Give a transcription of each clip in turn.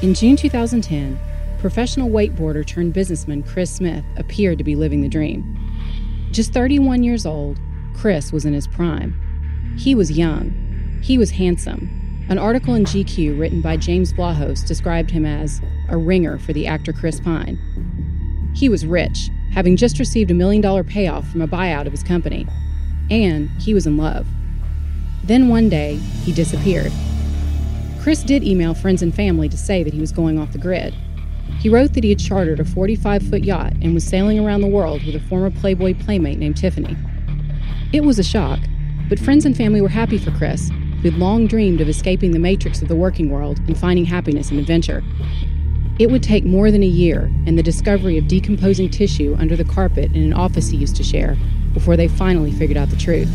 In June 2010, professional wakeboarder turned businessman Chris Smith appeared to be living the dream. Just 31 years old, Chris was in his prime. He was young. He was handsome. An article in GQ written by James Vlahos described him as a ringer for the actor Chris Pine. He was rich, having just received a million dollar payoff from a buyout of his company. And he was in love. Then one day, he disappeared. Chris did email friends and family to say that he was going off the grid. He wrote that he had chartered a 45 foot yacht and was sailing around the world with a former Playboy playmate named Tiffany. It was a shock, but friends and family were happy for Chris, who had long dreamed of escaping the matrix of the working world and finding happiness and adventure. It would take more than a year and the discovery of decomposing tissue under the carpet in an office he used to share before they finally figured out the truth.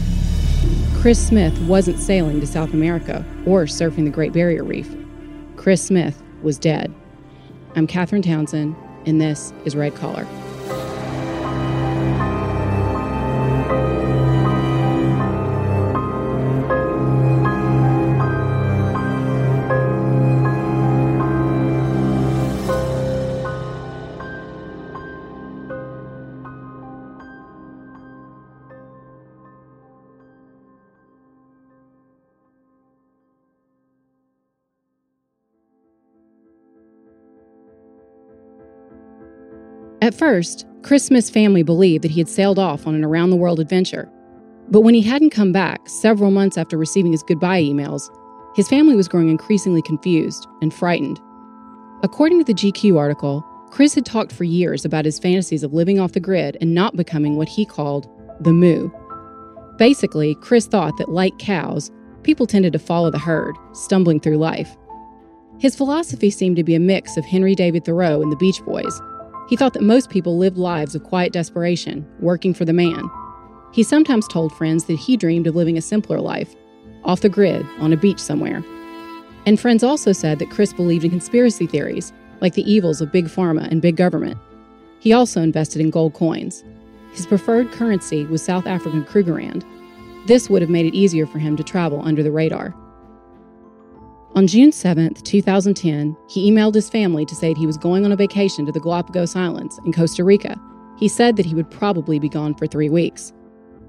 Chris Smith wasn't sailing to South America or surfing the Great Barrier Reef. Chris Smith was dead. I'm Catherine Townsend, and this is Red Collar. At first, Chris Smith's family believed that he had sailed off on an around the world adventure. But when he hadn't come back several months after receiving his goodbye emails, his family was growing increasingly confused and frightened. According to the GQ article, Chris had talked for years about his fantasies of living off the grid and not becoming what he called the moo. Basically, Chris thought that, like cows, people tended to follow the herd, stumbling through life. His philosophy seemed to be a mix of Henry David Thoreau and the Beach Boys he thought that most people lived lives of quiet desperation, working for the man. He sometimes told friends that he dreamed of living a simpler life, off the grid, on a beach somewhere. And friends also said that Chris believed in conspiracy theories, like the evils of big pharma and big government. He also invested in gold coins. His preferred currency was South African Krugerrand. This would have made it easier for him to travel under the radar. On June 7, 2010, he emailed his family to say that he was going on a vacation to the Galapagos Islands in Costa Rica. He said that he would probably be gone for three weeks.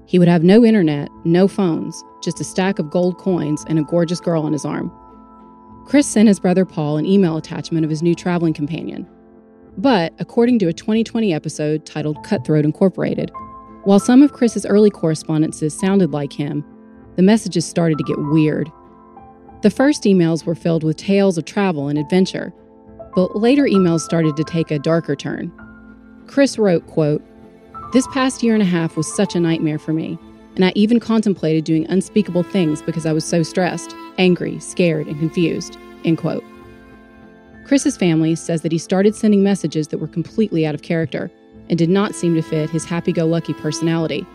He would have no internet, no phones, just a stack of gold coins and a gorgeous girl on his arm. Chris sent his brother Paul an email attachment of his new traveling companion. But, according to a 2020 episode titled Cutthroat Incorporated, while some of Chris's early correspondences sounded like him, the messages started to get weird the first emails were filled with tales of travel and adventure, but later emails started to take a darker turn. Chris wrote, quote, This past year and a half was such a nightmare for me, and I even contemplated doing unspeakable things because I was so stressed, angry, scared, and confused. End quote. Chris's family says that he started sending messages that were completely out of character and did not seem to fit his happy go lucky personality.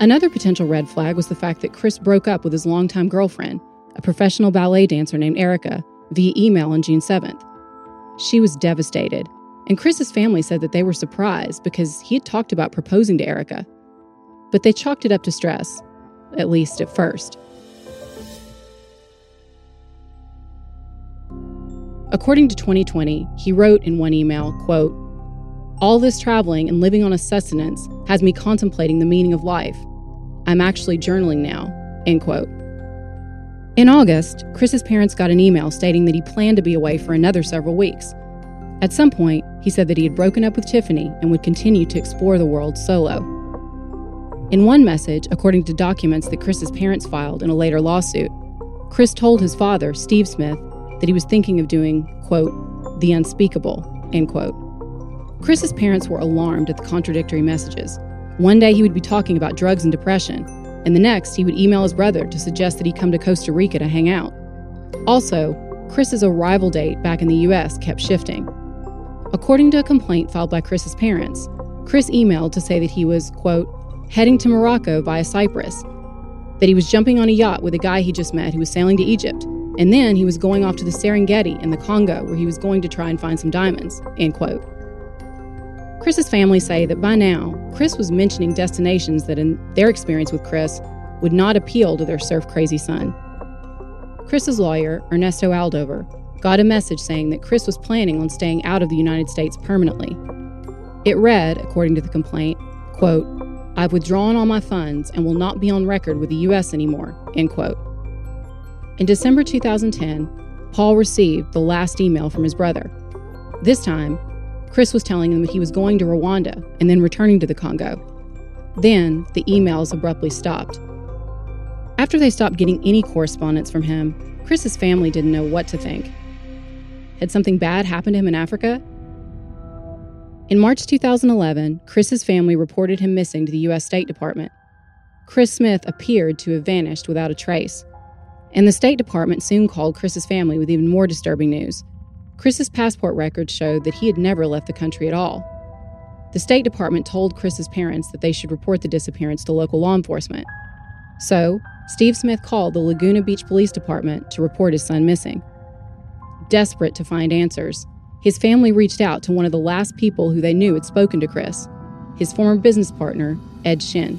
Another potential red flag was the fact that Chris broke up with his longtime girlfriend a professional ballet dancer named Erica, via email on June 7th. She was devastated, and Chris's family said that they were surprised because he had talked about proposing to Erica. But they chalked it up to stress, at least at first. According to 2020, he wrote in one email, quote, All this traveling and living on a sustenance has me contemplating the meaning of life. I'm actually journaling now, end quote. In August, Chris's parents got an email stating that he planned to be away for another several weeks. At some point, he said that he had broken up with Tiffany and would continue to explore the world solo. In one message, according to documents that Chris's parents filed in a later lawsuit, Chris told his father, Steve Smith, that he was thinking of doing, quote, the unspeakable, end quote. Chris's parents were alarmed at the contradictory messages. One day he would be talking about drugs and depression, and the next he would email his brother to suggest that he come to Costa Rica to hang out. Also, Chris's arrival date back in the US kept shifting. According to a complaint filed by Chris's parents, Chris emailed to say that he was, quote, heading to Morocco via Cyprus, that he was jumping on a yacht with a guy he just met who was sailing to Egypt, and then he was going off to the Serengeti in the Congo where he was going to try and find some diamonds. End quote. Chris's family say that by now, Chris was mentioning destinations that, in their experience with Chris, would not appeal to their surf crazy son. Chris's lawyer, Ernesto Aldover, got a message saying that Chris was planning on staying out of the United States permanently. It read, according to the complaint, quote, I've withdrawn all my funds and will not be on record with the U.S. anymore, end quote. In December 2010, Paul received the last email from his brother. This time, Chris was telling them that he was going to Rwanda and then returning to the Congo. Then, the emails abruptly stopped. After they stopped getting any correspondence from him, Chris's family didn't know what to think. Had something bad happened to him in Africa? In March 2011, Chris's family reported him missing to the U.S. State Department. Chris Smith appeared to have vanished without a trace. And the State Department soon called Chris's family with even more disturbing news. Chris's passport records showed that he had never left the country at all. The State Department told Chris's parents that they should report the disappearance to local law enforcement. So, Steve Smith called the Laguna Beach Police Department to report his son missing. Desperate to find answers, his family reached out to one of the last people who they knew had spoken to Chris, his former business partner, Ed Shin.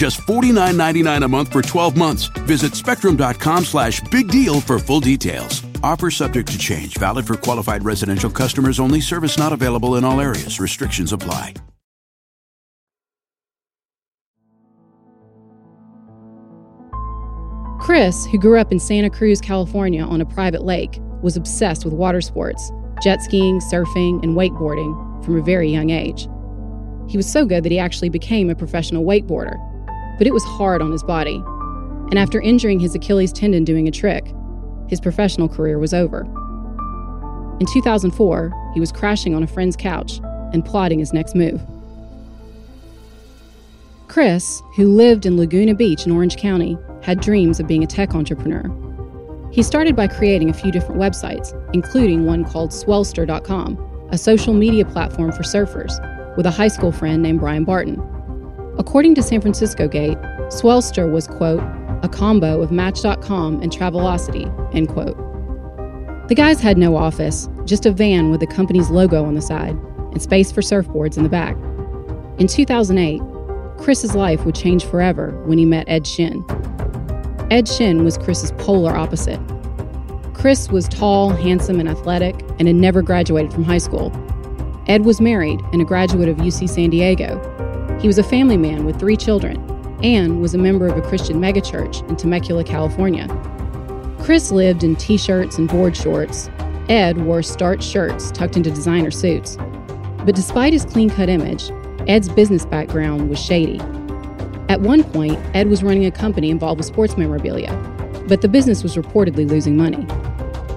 Just $49.99 a month for 12 months. Visit spectrum.com slash big deal for full details. Offer subject to change, valid for qualified residential customers only, service not available in all areas. Restrictions apply. Chris, who grew up in Santa Cruz, California on a private lake, was obsessed with water sports, jet skiing, surfing, and wakeboarding from a very young age. He was so good that he actually became a professional wakeboarder, but it was hard on his body. And after injuring his Achilles tendon doing a trick, his professional career was over. In 2004, he was crashing on a friend's couch and plotting his next move. Chris, who lived in Laguna Beach in Orange County, had dreams of being a tech entrepreneur. He started by creating a few different websites, including one called Swellster.com, a social media platform for surfers, with a high school friend named Brian Barton. According to San Francisco Gate, Swellster was, quote, a combo of Match.com and Travelocity, end quote. The guys had no office, just a van with the company's logo on the side and space for surfboards in the back. In 2008, Chris's life would change forever when he met Ed Shin. Ed Shin was Chris's polar opposite. Chris was tall, handsome, and athletic, and had never graduated from high school. Ed was married and a graduate of UC San Diego. He was a family man with three children and was a member of a Christian megachurch in Temecula, California. Chris lived in t shirts and board shorts. Ed wore starched shirts tucked into designer suits. But despite his clean cut image, Ed's business background was shady. At one point, Ed was running a company involved with sports memorabilia, but the business was reportedly losing money.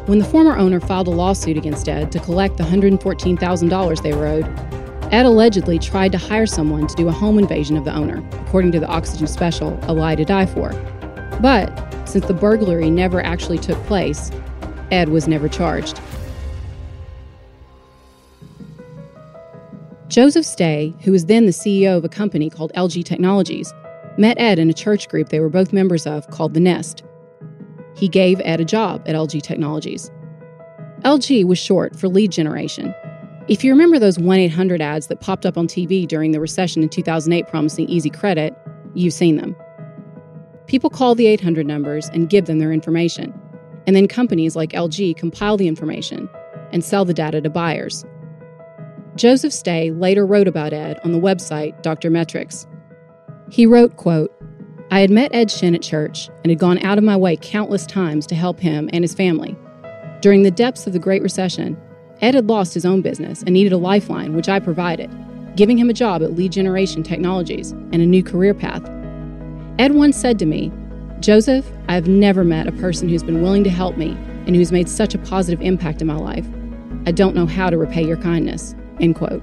When the former owner filed a lawsuit against Ed to collect the $114,000 they owed, Ed allegedly tried to hire someone to do a home invasion of the owner, according to the Oxygen special, A Lie to Die For. But since the burglary never actually took place, Ed was never charged. Joseph Stay, who was then the CEO of a company called LG Technologies, met Ed in a church group they were both members of called The Nest. He gave Ed a job at LG Technologies. LG was short for lead generation. If you remember those 1 800 ads that popped up on TV during the recession in 2008 promising easy credit, you've seen them. People call the 800 numbers and give them their information, and then companies like LG compile the information and sell the data to buyers. Joseph Stay later wrote about Ed on the website Dr. Metrics. He wrote, quote, I had met Ed Shin at church and had gone out of my way countless times to help him and his family. During the depths of the Great Recession, Ed had lost his own business and needed a lifeline, which I provided, giving him a job at Lead Generation Technologies and a new career path. Ed once said to me, Joseph, I have never met a person who's been willing to help me and who's made such a positive impact in my life. I don't know how to repay your kindness. End quote.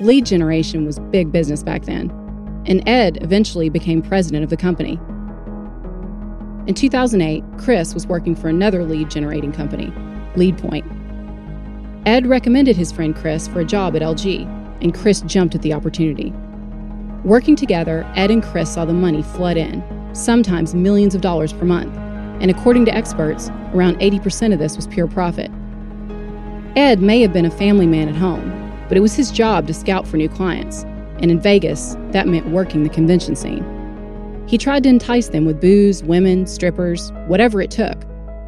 Lead generation was big business back then and Ed eventually became president of the company. In 2008, Chris was working for another lead generating company, LeadPoint. Ed recommended his friend Chris for a job at LG, and Chris jumped at the opportunity. Working together, Ed and Chris saw the money flood in, sometimes millions of dollars per month, and according to experts, around 80% of this was pure profit. Ed may have been a family man at home, but it was his job to scout for new clients and in Vegas, that meant working the convention scene. He tried to entice them with booze, women, strippers, whatever it took,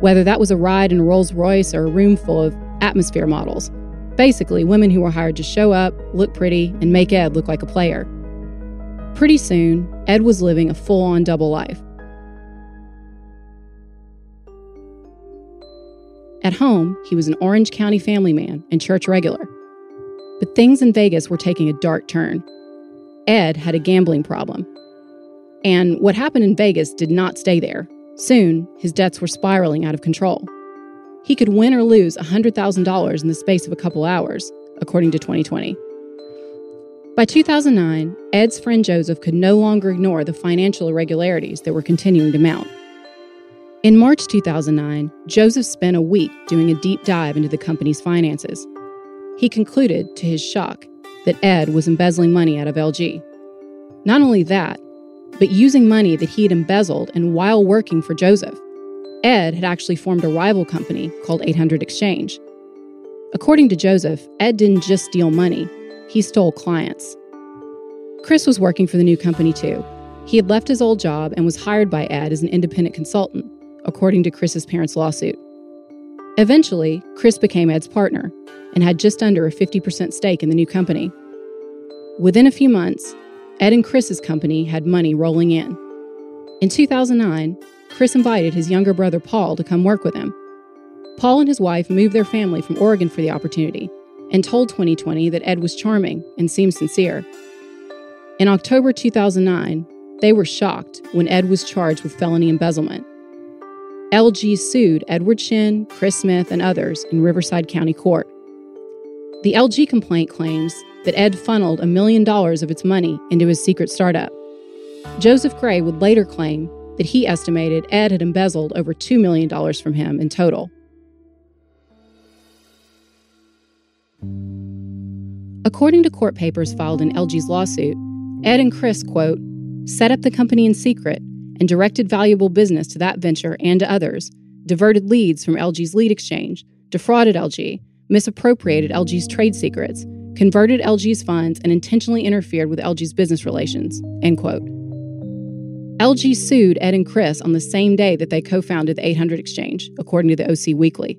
whether that was a ride in a Rolls Royce or a room full of atmosphere models. Basically, women who were hired to show up, look pretty, and make Ed look like a player. Pretty soon, Ed was living a full on double life. At home, he was an Orange County family man and church regular. But things in Vegas were taking a dark turn. Ed had a gambling problem. And what happened in Vegas did not stay there. Soon, his debts were spiraling out of control. He could win or lose $100,000 in the space of a couple hours, according to 2020. By 2009, Ed's friend Joseph could no longer ignore the financial irregularities that were continuing to mount. In March 2009, Joseph spent a week doing a deep dive into the company's finances. He concluded, to his shock, that Ed was embezzling money out of LG. Not only that, but using money that he had embezzled and while working for Joseph. Ed had actually formed a rival company called 800 Exchange. According to Joseph, Ed didn't just steal money, he stole clients. Chris was working for the new company too. He had left his old job and was hired by Ed as an independent consultant, according to Chris's parents' lawsuit. Eventually, Chris became Ed's partner and had just under a 50% stake in the new company. Within a few months, Ed and Chris's company had money rolling in. In 2009, Chris invited his younger brother Paul to come work with him. Paul and his wife moved their family from Oregon for the opportunity and told 2020 that Ed was charming and seemed sincere. In October 2009, they were shocked when Ed was charged with felony embezzlement. LG sued Edward Shin, Chris Smith, and others in Riverside County Court. The LG complaint claims that Ed funneled a million dollars of its money into his secret startup. Joseph Gray would later claim that he estimated Ed had embezzled over $2 million from him in total. According to court papers filed in LG's lawsuit, Ed and Chris, quote, set up the company in secret and directed valuable business to that venture and to others, diverted leads from LG's lead exchange, defrauded LG, misappropriated LG's trade secrets, converted LG's funds, and intentionally interfered with LG's business relations. End quote. LG sued Ed and Chris on the same day that they co founded the 800 Exchange, according to the OC Weekly.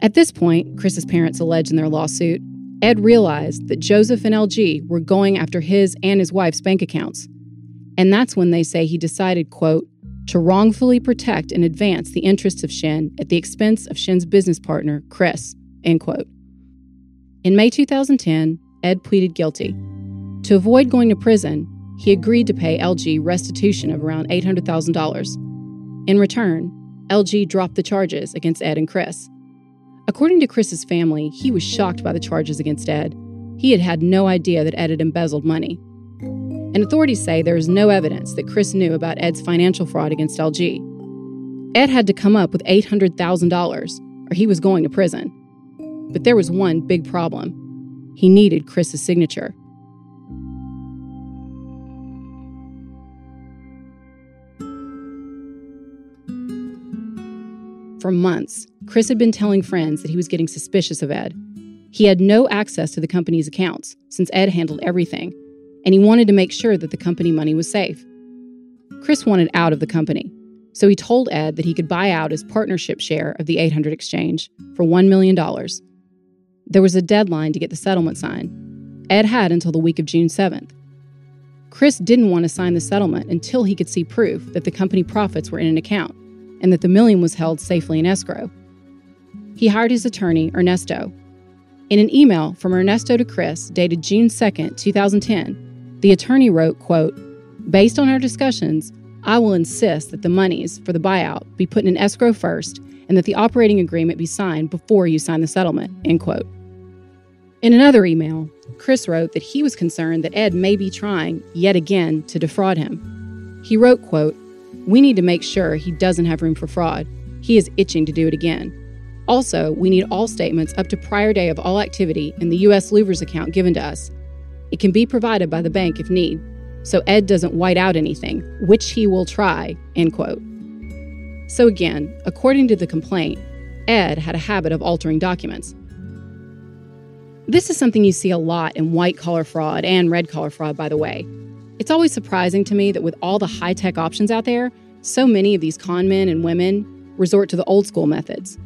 At this point, Chris's parents allege in their lawsuit, Ed realized that Joseph and LG were going after his and his wife's bank accounts. And that's when they say he decided, quote, to wrongfully protect and advance the interests of Shin at the expense of Shin's business partner, Chris, end quote. In May 2010, Ed pleaded guilty. To avoid going to prison, he agreed to pay LG restitution of around $800,000. In return, LG dropped the charges against Ed and Chris. According to Chris's family, he was shocked by the charges against Ed. He had had no idea that Ed had embezzled money. And authorities say there is no evidence that Chris knew about Ed's financial fraud against LG. Ed had to come up with $800,000 or he was going to prison. But there was one big problem he needed Chris's signature. For months, Chris had been telling friends that he was getting suspicious of Ed. He had no access to the company's accounts since Ed handled everything, and he wanted to make sure that the company money was safe. Chris wanted out of the company, so he told Ed that he could buy out his partnership share of the 800 exchange for $1 million. There was a deadline to get the settlement signed. Ed had until the week of June 7th. Chris didn't want to sign the settlement until he could see proof that the company profits were in an account and that the million was held safely in escrow. He hired his attorney, Ernesto. In an email from Ernesto to Chris dated June 2, 2010, the attorney wrote, quote, Based on our discussions, I will insist that the monies for the buyout be put in escrow first and that the operating agreement be signed before you sign the settlement, end quote. In another email, Chris wrote that he was concerned that Ed may be trying, yet again, to defraud him. He wrote, quote, we need to make sure he doesn't have room for fraud. He is itching to do it again. Also, we need all statements up to prior day of all activity in the U.S. Louvers account given to us. It can be provided by the bank if need, so Ed doesn't white out anything, which he will try, end quote. So again, according to the complaint, Ed had a habit of altering documents. This is something you see a lot in white collar fraud and red collar fraud, by the way. It's always surprising to me that with all the high tech options out there, so many of these con men and women resort to the old school methods.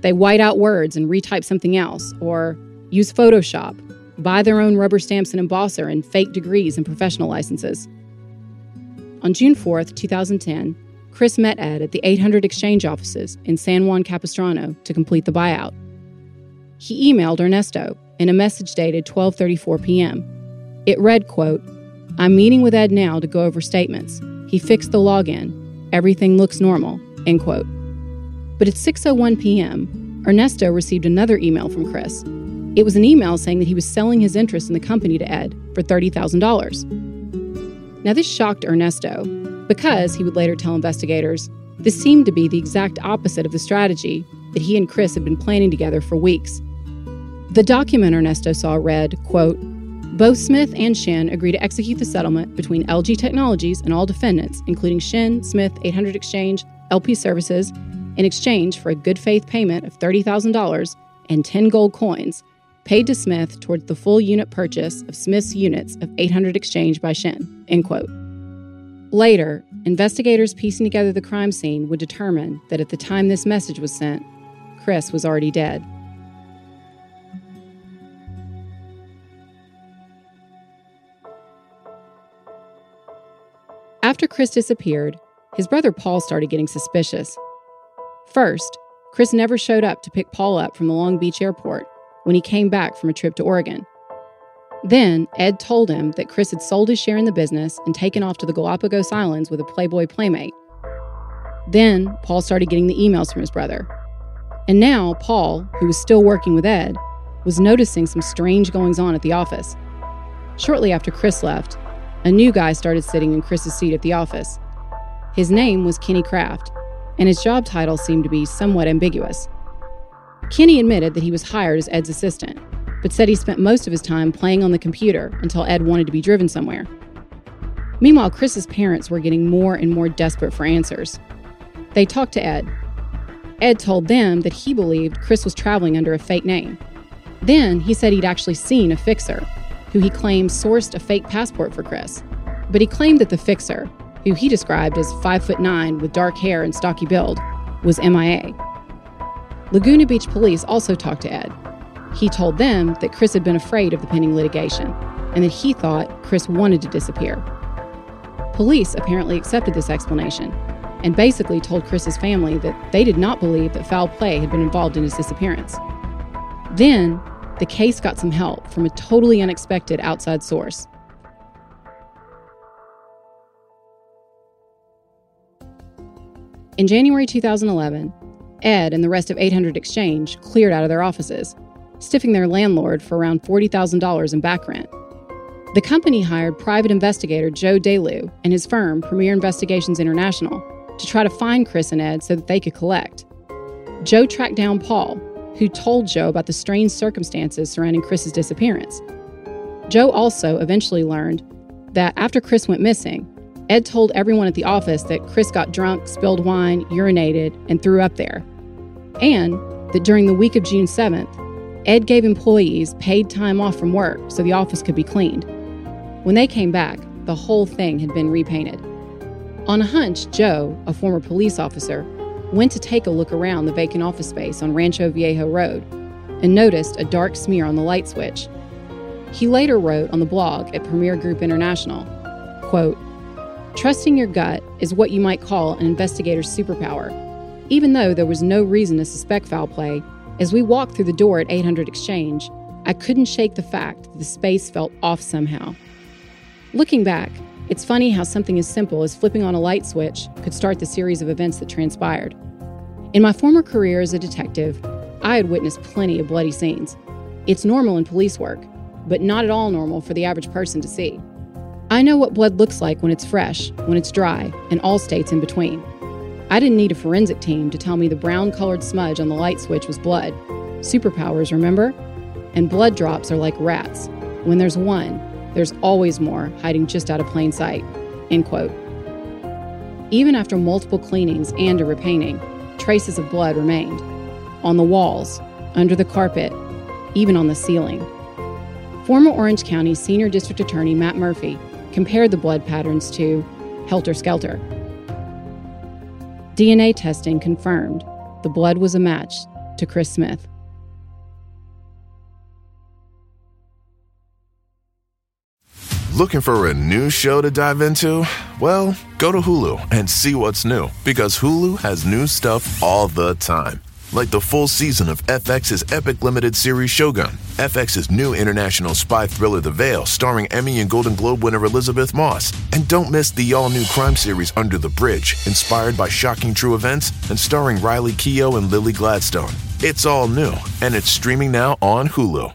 They white out words and retype something else, or use Photoshop, buy their own rubber stamps and embosser, and fake degrees and professional licenses. On June 4th, 2010, Chris met Ed at the 800 exchange offices in San Juan Capistrano to complete the buyout. He emailed Ernesto in a message dated 12:34 p.m. It read, quote, I'm meeting with Ed now to go over statements. He fixed the login. Everything looks normal. End quote. But at 6:01 p.m., Ernesto received another email from Chris. It was an email saying that he was selling his interest in the company to Ed for $30,000. Now this shocked Ernesto because he would later tell investigators this seemed to be the exact opposite of the strategy that he and Chris had been planning together for weeks. The document Ernesto saw read, quote, both Smith and Shin agree to execute the settlement between LG Technologies and all defendants, including Shin, Smith, 800 Exchange, LP Services, in exchange for a good faith payment of $30,000 and 10 gold coins paid to Smith towards the full unit purchase of Smith's units of 800 Exchange by Shin. End quote. Later, investigators piecing together the crime scene would determine that at the time this message was sent, Chris was already dead. After Chris disappeared, his brother Paul started getting suspicious. First, Chris never showed up to pick Paul up from the Long Beach airport when he came back from a trip to Oregon. Then, Ed told him that Chris had sold his share in the business and taken off to the Galapagos Islands with a Playboy playmate. Then, Paul started getting the emails from his brother. And now, Paul, who was still working with Ed, was noticing some strange goings on at the office. Shortly after Chris left, a new guy started sitting in Chris's seat at the office. His name was Kenny Kraft, and his job title seemed to be somewhat ambiguous. Kenny admitted that he was hired as Ed's assistant, but said he spent most of his time playing on the computer until Ed wanted to be driven somewhere. Meanwhile, Chris's parents were getting more and more desperate for answers. They talked to Ed. Ed told them that he believed Chris was traveling under a fake name. Then he said he'd actually seen a fixer who he claimed sourced a fake passport for Chris. But he claimed that the fixer, who he described as 5 foot 9 with dark hair and stocky build, was MIA. Laguna Beach police also talked to Ed. He told them that Chris had been afraid of the pending litigation and that he thought Chris wanted to disappear. Police apparently accepted this explanation and basically told Chris's family that they did not believe that foul play had been involved in his disappearance. Then, the case got some help from a totally unexpected outside source. In January 2011, Ed and the rest of 800 Exchange cleared out of their offices, stiffing their landlord for around $40,000 in back rent. The company hired private investigator Joe DeLu and his firm, Premier Investigations International, to try to find Chris and Ed so that they could collect. Joe tracked down Paul, who told Joe about the strange circumstances surrounding Chris's disappearance. Joe also eventually learned that after Chris went missing, Ed told everyone at the office that Chris got drunk, spilled wine, urinated, and threw up there. And that during the week of June 7th, Ed gave employees paid time off from work so the office could be cleaned. When they came back, the whole thing had been repainted. On a hunch, Joe, a former police officer, went to take a look around the vacant office space on Rancho Viejo Road and noticed a dark smear on the light switch. He later wrote on the blog at Premier Group International, quote, Trusting your gut is what you might call an investigator's superpower. Even though there was no reason to suspect foul play, as we walked through the door at 800 Exchange, I couldn't shake the fact that the space felt off somehow. Looking back, it's funny how something as simple as flipping on a light switch could start the series of events that transpired. In my former career as a detective, I had witnessed plenty of bloody scenes. It's normal in police work, but not at all normal for the average person to see. I know what blood looks like when it's fresh, when it's dry, and all states in between. I didn't need a forensic team to tell me the brown colored smudge on the light switch was blood. Superpowers, remember? And blood drops are like rats. When there's one, there's always more hiding just out of plain sight. End quote. Even after multiple cleanings and a repainting, traces of blood remained on the walls, under the carpet, even on the ceiling. Former Orange County Senior District Attorney Matt Murphy compared the blood patterns to helter skelter. DNA testing confirmed the blood was a match to Chris Smith. Looking for a new show to dive into? Well, go to Hulu and see what's new because Hulu has new stuff all the time like the full season of FX's epic limited series Shogun, FX's new international spy thriller The Veil, starring Emmy and Golden Globe winner Elisabeth Moss. And don't miss the all new crime series Under the Bridge, inspired by shocking true events and starring Riley Keough and Lily Gladstone. It's all new, and it's streaming now on Hulu.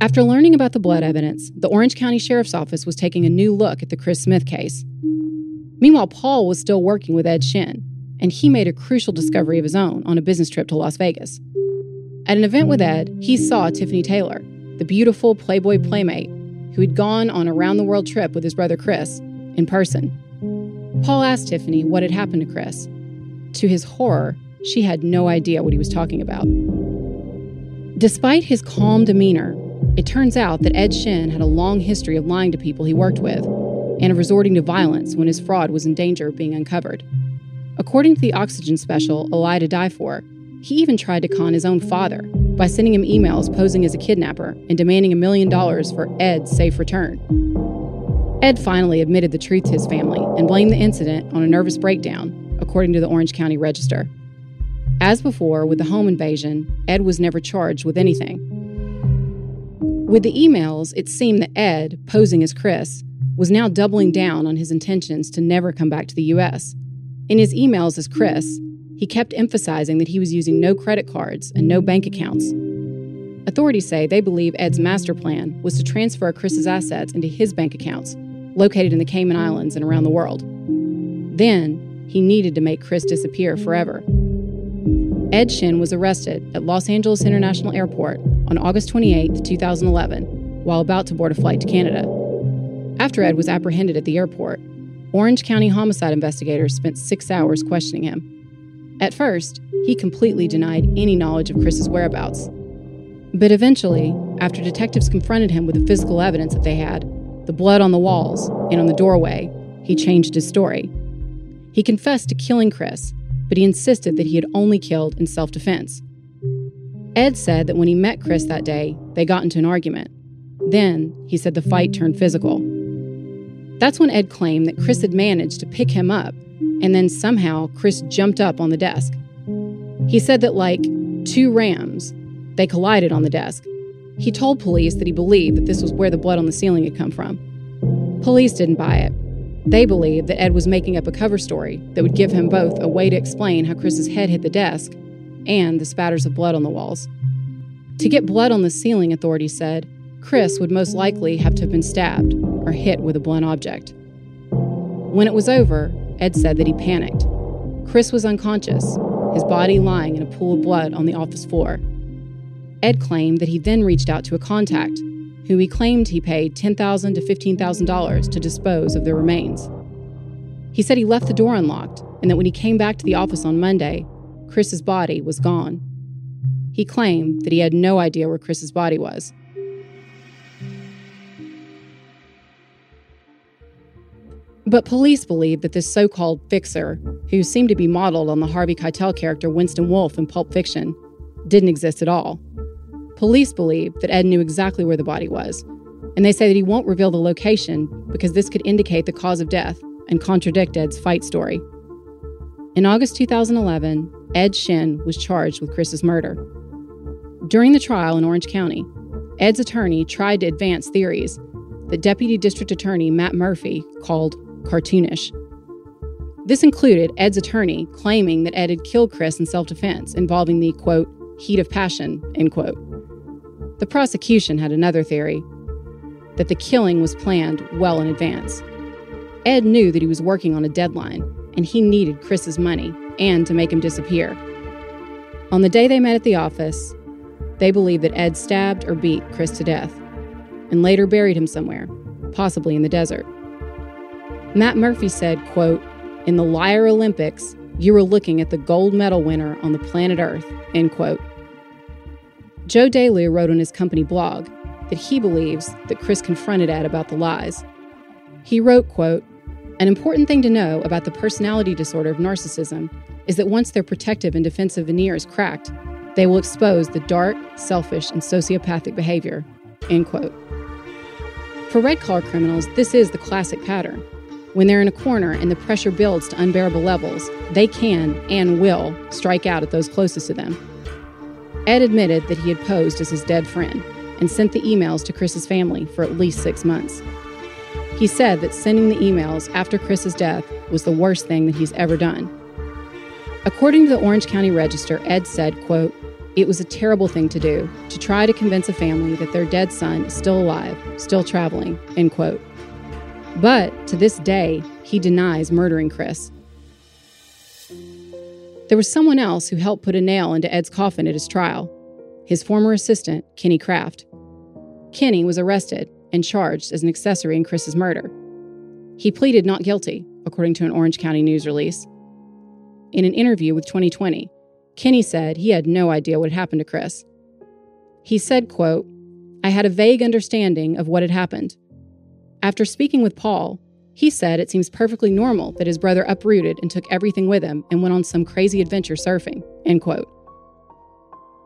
After learning about the blood evidence, the Orange County Sheriff's Office was taking a new look at the Chris Smith case. Meanwhile, Paul was still working with Ed Shin, and he made a crucial discovery of his own on a business trip to Las Vegas. At an event with Ed, he saw Tiffany Taylor, the beautiful Playboy playmate who had gone on a round the world trip with his brother Chris, in person. Paul asked Tiffany what had happened to Chris. To his horror, she had no idea what he was talking about. Despite his calm demeanor, it turns out that Ed Shin had a long history of lying to people he worked with and of resorting to violence when his fraud was in danger of being uncovered. According to the Oxygen special, A Lie to Die For, he even tried to con his own father by sending him emails posing as a kidnapper and demanding a million dollars for Ed's safe return. Ed finally admitted the truth to his family and blamed the incident on a nervous breakdown, according to the Orange County Register. As before, with the home invasion, Ed was never charged with anything. With the emails, it seemed that Ed, posing as Chris, was now doubling down on his intentions to never come back to the U.S. In his emails as Chris, he kept emphasizing that he was using no credit cards and no bank accounts. Authorities say they believe Ed's master plan was to transfer Chris's assets into his bank accounts, located in the Cayman Islands and around the world. Then, he needed to make Chris disappear forever. Ed Shin was arrested at Los Angeles International Airport on August 28, 2011, while about to board a flight to Canada. After Ed was apprehended at the airport, Orange County homicide investigators spent six hours questioning him. At first, he completely denied any knowledge of Chris's whereabouts. But eventually, after detectives confronted him with the physical evidence that they had the blood on the walls and on the doorway he changed his story. He confessed to killing Chris, but he insisted that he had only killed in self defense. Ed said that when he met Chris that day, they got into an argument. Then, he said the fight turned physical. That's when Ed claimed that Chris had managed to pick him up, and then somehow Chris jumped up on the desk. He said that, like two rams, they collided on the desk. He told police that he believed that this was where the blood on the ceiling had come from. Police didn't buy it. They believed that Ed was making up a cover story that would give him both a way to explain how Chris's head hit the desk and the spatters of blood on the walls. To get blood on the ceiling, authorities said, Chris would most likely have to have been stabbed or hit with a blunt object. When it was over, Ed said that he panicked. Chris was unconscious, his body lying in a pool of blood on the office floor. Ed claimed that he then reached out to a contact, who he claimed he paid 10,000 to $15,000 to dispose of their remains. He said he left the door unlocked and that when he came back to the office on Monday, Chris's body was gone. He claimed that he had no idea where Chris's body was. But police believe that this so called fixer, who seemed to be modeled on the Harvey Keitel character Winston Wolfe in Pulp Fiction, didn't exist at all. Police believe that Ed knew exactly where the body was, and they say that he won't reveal the location because this could indicate the cause of death and contradict Ed's fight story. In August 2011, Ed Shin was charged with Chris's murder. During the trial in Orange County, Ed's attorney tried to advance theories that Deputy District Attorney Matt Murphy called cartoonish. This included Ed's attorney claiming that Ed had killed Chris in self defense, involving the quote, heat of passion, end quote. The prosecution had another theory that the killing was planned well in advance. Ed knew that he was working on a deadline, and he needed Chris's money and to make him disappear. On the day they met at the office, they believed that Ed stabbed or beat Chris to death and later buried him somewhere, possibly in the desert. Matt Murphy said, quote, In the Liar Olympics, you were looking at the gold medal winner on the planet Earth, end quote. Joe Daly wrote on his company blog that he believes that Chris confronted Ed about the lies. He wrote, quote, An important thing to know about the personality disorder of narcissism is that once their protective and defensive veneer is cracked, they will expose the dark, selfish, and sociopathic behavior, end quote. For red collar criminals, this is the classic pattern. When they're in a corner and the pressure builds to unbearable levels, they can and will strike out at those closest to them. Ed admitted that he had posed as his dead friend and sent the emails to Chris's family for at least six months. He said that sending the emails after Chris's death was the worst thing that he's ever done. According to the Orange County Register, Ed said, quote, it was a terrible thing to do, to try to convince a family that their dead son is still alive, still traveling, end quote. But to this day, he denies murdering Chris. There was someone else who helped put a nail into Ed's coffin at his trial his former assistant, Kenny Kraft. Kenny was arrested and charged as an accessory in Chris's murder. He pleaded not guilty, according to an Orange County news release. In an interview with 2020, Kenny said he had no idea what had happened to Chris. He said, quote, I had a vague understanding of what had happened. After speaking with Paul, he said it seems perfectly normal that his brother uprooted and took everything with him and went on some crazy adventure surfing. End quote.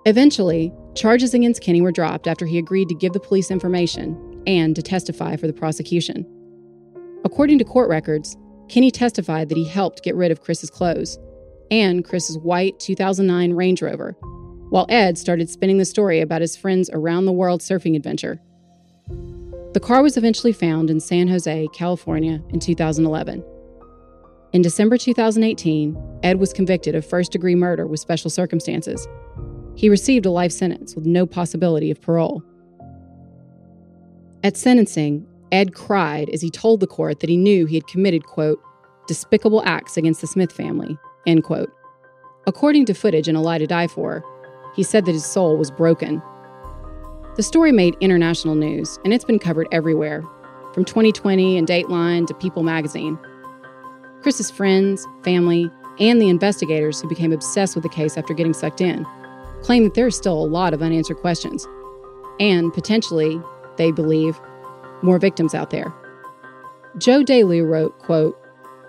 Eventually, charges against Kenny were dropped after he agreed to give the police information and to testify for the prosecution. According to court records, Kenny testified that he helped get rid of Chris's clothes and Chris's white 2009 Range Rover, while Ed started spinning the story about his friend's around the world surfing adventure. The car was eventually found in San Jose, California in 2011. In December 2018, Ed was convicted of first degree murder with special circumstances. He received a life sentence with no possibility of parole. At sentencing, Ed cried as he told the court that he knew he had committed, quote, despicable acts against the Smith family, end quote. According to footage in A Lie to Die For, he said that his soul was broken. The story made international news, and it's been covered everywhere, from 2020 and Dateline to People magazine. Chris's friends, family, and the investigators who became obsessed with the case after getting sucked in claim that there are still a lot of unanswered questions, and potentially, they believe, more victims out there. Joe Dalu wrote, quote,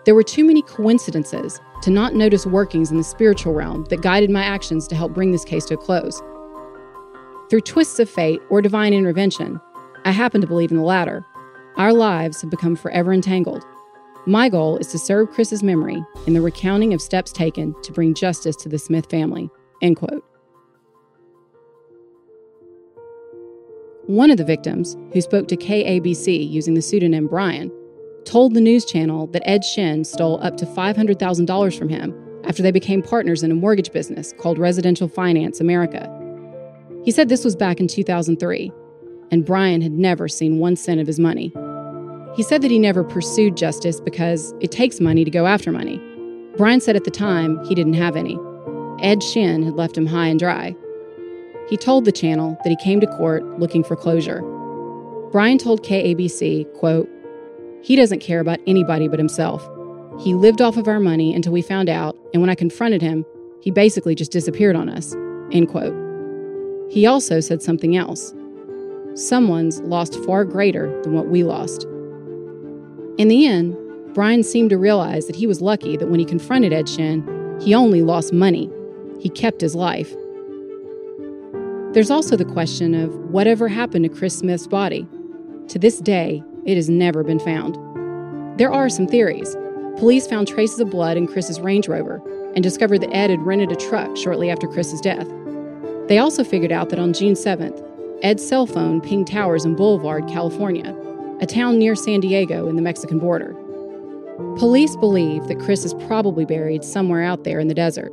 There were too many coincidences to not notice workings in the spiritual realm that guided my actions to help bring this case to a close. Through twists of fate or divine intervention, I happen to believe in the latter. Our lives have become forever entangled. My goal is to serve Chris's memory in the recounting of steps taken to bring justice to the Smith family. End quote. One of the victims, who spoke to KABC using the pseudonym Brian, told the news channel that Ed Shin stole up to $500,000 from him after they became partners in a mortgage business called Residential Finance America. He said this was back in 2003, and Brian had never seen one cent of his money. He said that he never pursued justice because it takes money to go after money. Brian said at the time he didn't have any. Ed Shin had left him high and dry, he told the channel that he came to court looking for closure. Brian told KABC, quote, He doesn't care about anybody but himself. He lived off of our money until we found out, and when I confronted him, he basically just disappeared on us. End quote. He also said something else. Someone's lost far greater than what we lost. In the end, Brian seemed to realize that he was lucky that when he confronted Ed Shin, he only lost money. He kept his life. There's also the question of whatever happened to Chris Smith's body. To this day, it has never been found. There are some theories. Police found traces of blood in Chris's Range Rover and discovered that Ed had rented a truck shortly after Chris's death. They also figured out that on June 7th, Ed's cell phone pinged towers in Boulevard, California, a town near San Diego in the Mexican border. Police believe that Chris is probably buried somewhere out there in the desert,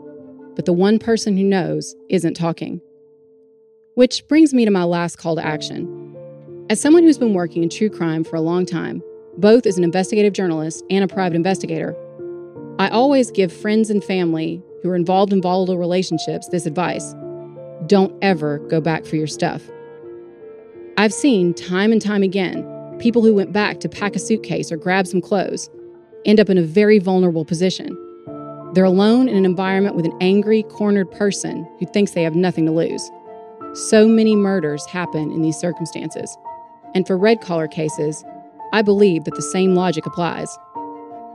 but the one person who knows isn't talking. Which brings me to my last call to action. As someone who's been working in true crime for a long time, both as an investigative journalist and a private investigator, I always give friends and family who are involved in volatile relationships this advice don't ever go back for your stuff. I've seen time and time again people who went back to pack a suitcase or grab some clothes end up in a very vulnerable position. They're alone in an environment with an angry, cornered person who thinks they have nothing to lose. So many murders happen in these circumstances. And for red collar cases, I believe that the same logic applies.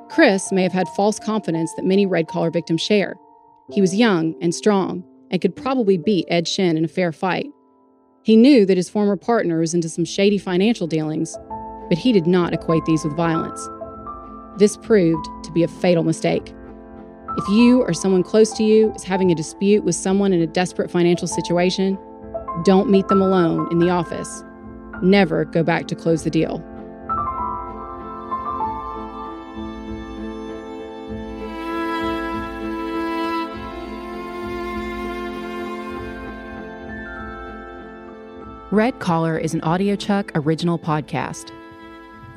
Chris may have had false confidence that many red collar victims share. He was young and strong and could probably beat Ed Shin in a fair fight. He knew that his former partner was into some shady financial dealings, but he did not equate these with violence. This proved to be a fatal mistake. If you or someone close to you is having a dispute with someone in a desperate financial situation, don't meet them alone in the office. Never go back to close the deal. Red Collar is an audiochuck original podcast.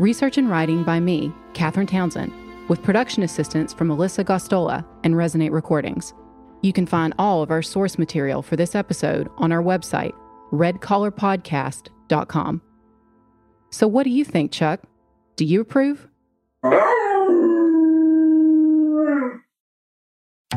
Research and writing by me, Katherine Townsend, with production assistance from Melissa Gostola and Resonate Recordings. You can find all of our source material for this episode on our website, redcollarpodcast.com. So, what do you think, Chuck? Do you approve?